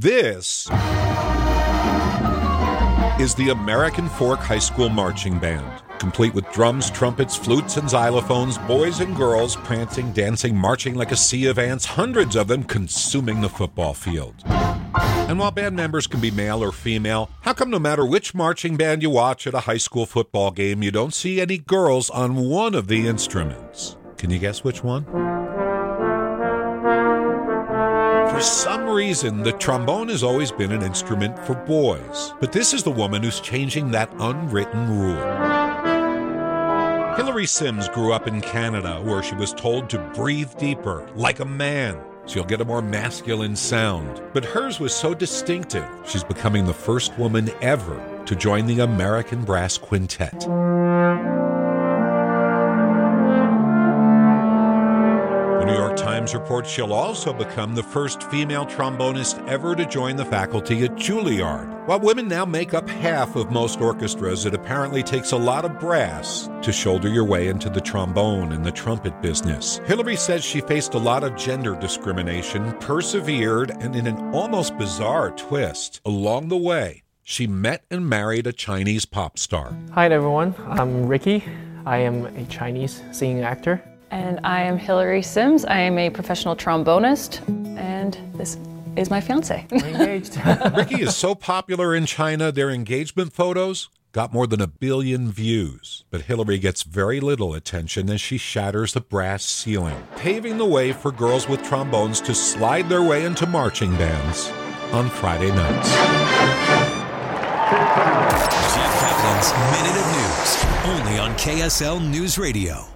This is the American Fork High School Marching Band, complete with drums, trumpets, flutes, and xylophones, boys and girls prancing, dancing, marching like a sea of ants, hundreds of them consuming the football field. And while band members can be male or female, how come no matter which marching band you watch at a high school football game, you don't see any girls on one of the instruments? Can you guess which one? For some reason, the trombone has always been an instrument for boys. But this is the woman who's changing that unwritten rule. Hillary Sims grew up in Canada where she was told to breathe deeper, like a man. So you'll get a more masculine sound. But hers was so distinctive, she's becoming the first woman ever to join the American Brass Quintet. Times reports she'll also become the first female trombonist ever to join the faculty at Juilliard. While women now make up half of most orchestras, it apparently takes a lot of brass to shoulder your way into the trombone and the trumpet business. Hillary says she faced a lot of gender discrimination, persevered, and in an almost bizarre twist, along the way, she met and married a Chinese pop star. Hi everyone, I'm Ricky. I am a Chinese singing actor. And I am Hillary Sims. I am a professional trombonist, and this is my fiance. We're engaged. Ricky is so popular in China, their engagement photos got more than a billion views. But Hillary gets very little attention as she shatters the brass ceiling, paving the way for girls with trombones to slide their way into marching bands on Friday nights. Jeff Caplan's Minute of News, only on KSL News Radio.